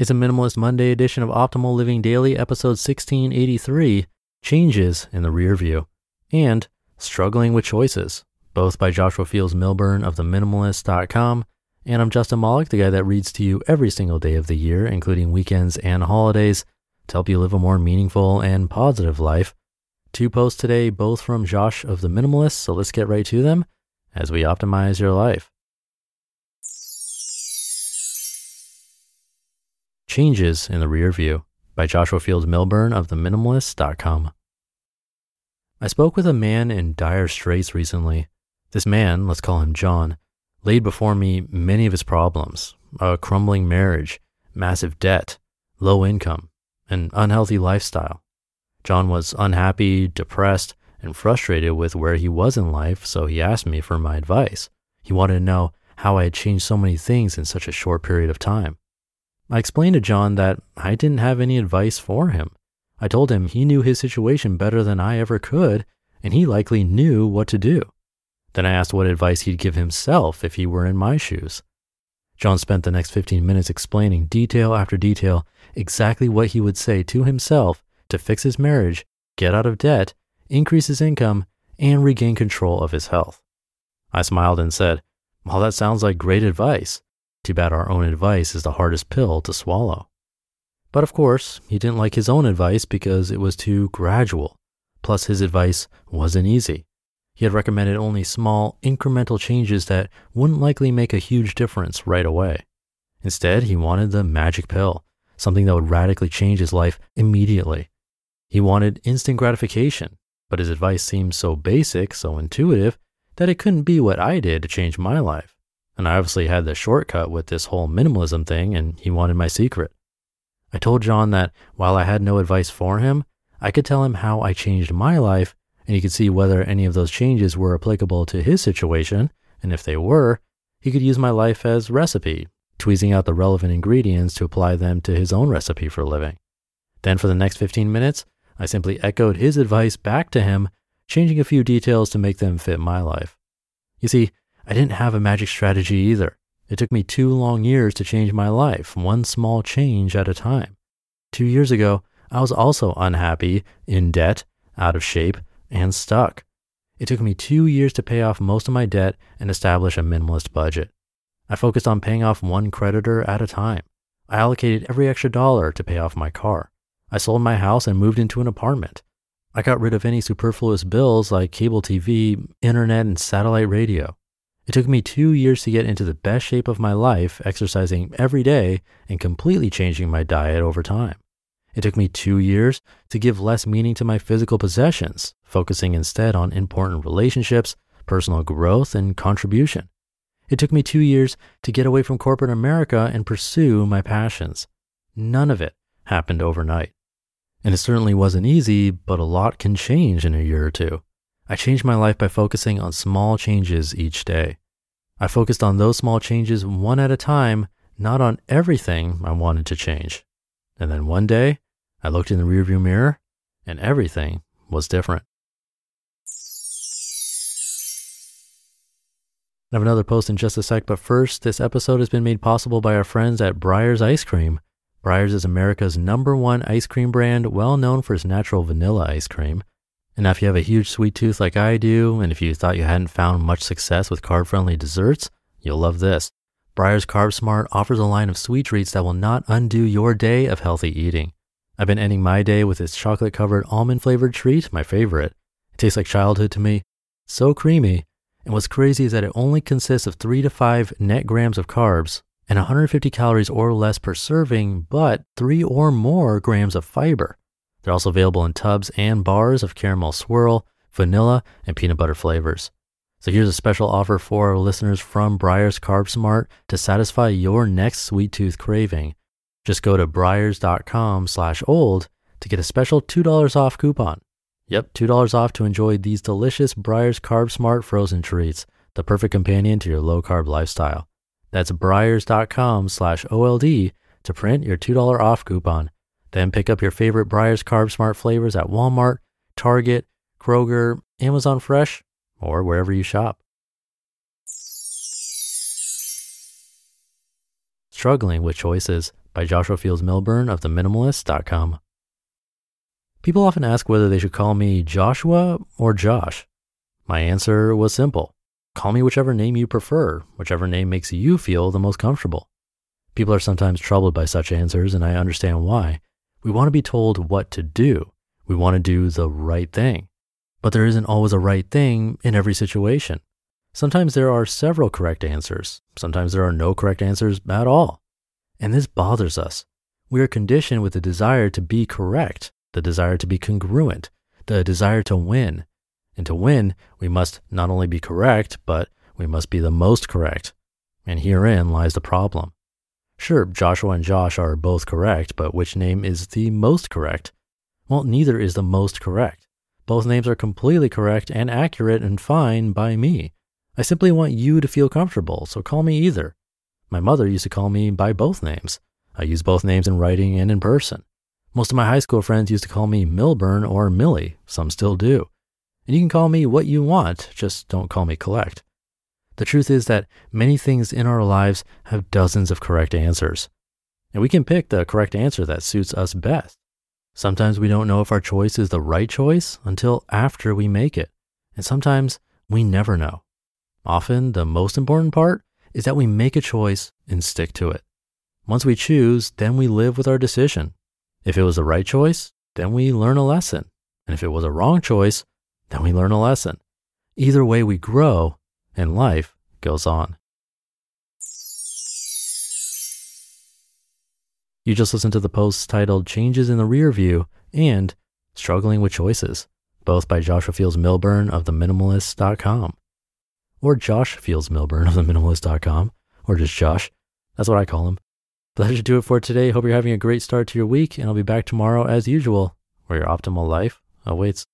It's a Minimalist Monday edition of Optimal Living Daily, episode 1683 Changes in the Rear View and Struggling with Choices, both by Joshua Fields Millburn of theminimalist.com. And I'm Justin Malik, the guy that reads to you every single day of the year, including weekends and holidays, to help you live a more meaningful and positive life. Two posts today, both from Josh of The Minimalist, so let's get right to them as we optimize your life. Changes in the Rear View by Joshua Fields Millburn of theminimalist.com. I spoke with a man in dire straits recently. This man, let's call him John, laid before me many of his problems a crumbling marriage, massive debt, low income, an unhealthy lifestyle. John was unhappy, depressed, and frustrated with where he was in life, so he asked me for my advice. He wanted to know how I had changed so many things in such a short period of time. I explained to John that I didn't have any advice for him. I told him he knew his situation better than I ever could, and he likely knew what to do. Then I asked what advice he'd give himself if he were in my shoes. John spent the next 15 minutes explaining detail after detail exactly what he would say to himself to fix his marriage, get out of debt, increase his income, and regain control of his health. I smiled and said, Well, that sounds like great advice. Too bad our own advice is the hardest pill to swallow. But of course, he didn't like his own advice because it was too gradual. Plus, his advice wasn't easy. He had recommended only small, incremental changes that wouldn't likely make a huge difference right away. Instead, he wanted the magic pill, something that would radically change his life immediately. He wanted instant gratification, but his advice seemed so basic, so intuitive, that it couldn't be what I did to change my life. And I obviously had the shortcut with this whole minimalism thing, and he wanted my secret. I told John that while I had no advice for him, I could tell him how I changed my life, and he could see whether any of those changes were applicable to his situation, and if they were, he could use my life as recipe, tweezing out the relevant ingredients to apply them to his own recipe for living. Then for the next 15 minutes, I simply echoed his advice back to him, changing a few details to make them fit my life. You see, I didn't have a magic strategy either. It took me two long years to change my life, one small change at a time. Two years ago, I was also unhappy, in debt, out of shape, and stuck. It took me two years to pay off most of my debt and establish a minimalist budget. I focused on paying off one creditor at a time. I allocated every extra dollar to pay off my car. I sold my house and moved into an apartment. I got rid of any superfluous bills like cable TV, internet, and satellite radio. It took me two years to get into the best shape of my life, exercising every day and completely changing my diet over time. It took me two years to give less meaning to my physical possessions, focusing instead on important relationships, personal growth, and contribution. It took me two years to get away from corporate America and pursue my passions. None of it happened overnight. And it certainly wasn't easy, but a lot can change in a year or two. I changed my life by focusing on small changes each day. I focused on those small changes one at a time, not on everything I wanted to change. And then one day, I looked in the rearview mirror and everything was different. I have another post in just a sec, but first, this episode has been made possible by our friends at Breyers Ice Cream. Breyers is America's number one ice cream brand, well known for its natural vanilla ice cream. And if you have a huge sweet tooth like I do, and if you thought you hadn't found much success with carb friendly desserts, you'll love this. Breyers CarbSmart offers a line of sweet treats that will not undo your day of healthy eating. I've been ending my day with this chocolate covered almond flavored treat, my favorite. It tastes like childhood to me, so creamy. And what's crazy is that it only consists of three to five net grams of carbs and 150 calories or less per serving, but three or more grams of fiber. They're also available in tubs and bars of caramel swirl, vanilla, and peanut butter flavors. So here's a special offer for our listeners from Breyers CarbSmart to satisfy your next sweet tooth craving. Just go to breyers.com slash old to get a special $2 off coupon. Yep, $2 off to enjoy these delicious Breyers CarbSmart frozen treats, the perfect companion to your low carb lifestyle. That's breyers.com slash OLD to print your $2 off coupon. Then pick up your favorite Breyers CarbSmart flavors at Walmart, Target, Kroger, Amazon Fresh, or wherever you shop. Struggling with Choices by Joshua Fields Millburn of theminimalist.com. People often ask whether they should call me Joshua or Josh. My answer was simple. Call me whichever name you prefer, whichever name makes you feel the most comfortable. People are sometimes troubled by such answers, and I understand why. We want to be told what to do. We want to do the right thing. But there isn't always a right thing in every situation. Sometimes there are several correct answers. Sometimes there are no correct answers at all. And this bothers us. We are conditioned with the desire to be correct, the desire to be congruent, the desire to win. And to win, we must not only be correct, but we must be the most correct. And herein lies the problem. Sure, Joshua and Josh are both correct, but which name is the most correct? Well, neither is the most correct. Both names are completely correct and accurate and fine by me. I simply want you to feel comfortable, so call me either. My mother used to call me by both names. I use both names in writing and in person. Most of my high school friends used to call me Millburn or Millie. Some still do. And you can call me what you want, just don't call me collect. The truth is that many things in our lives have dozens of correct answers. And we can pick the correct answer that suits us best. Sometimes we don't know if our choice is the right choice until after we make it. And sometimes we never know. Often, the most important part is that we make a choice and stick to it. Once we choose, then we live with our decision. If it was the right choice, then we learn a lesson. And if it was a wrong choice, then we learn a lesson. Either way, we grow and life goes on. You just listened to the posts titled Changes in the Rear View and Struggling with Choices, both by Joshua Fields Millburn of theminimalist.com or Josh Fields Millburn of theminimalist.com or just Josh. That's what I call him. But that should do it for today. Hope you're having a great start to your week, and I'll be back tomorrow as usual, where your optimal life awaits.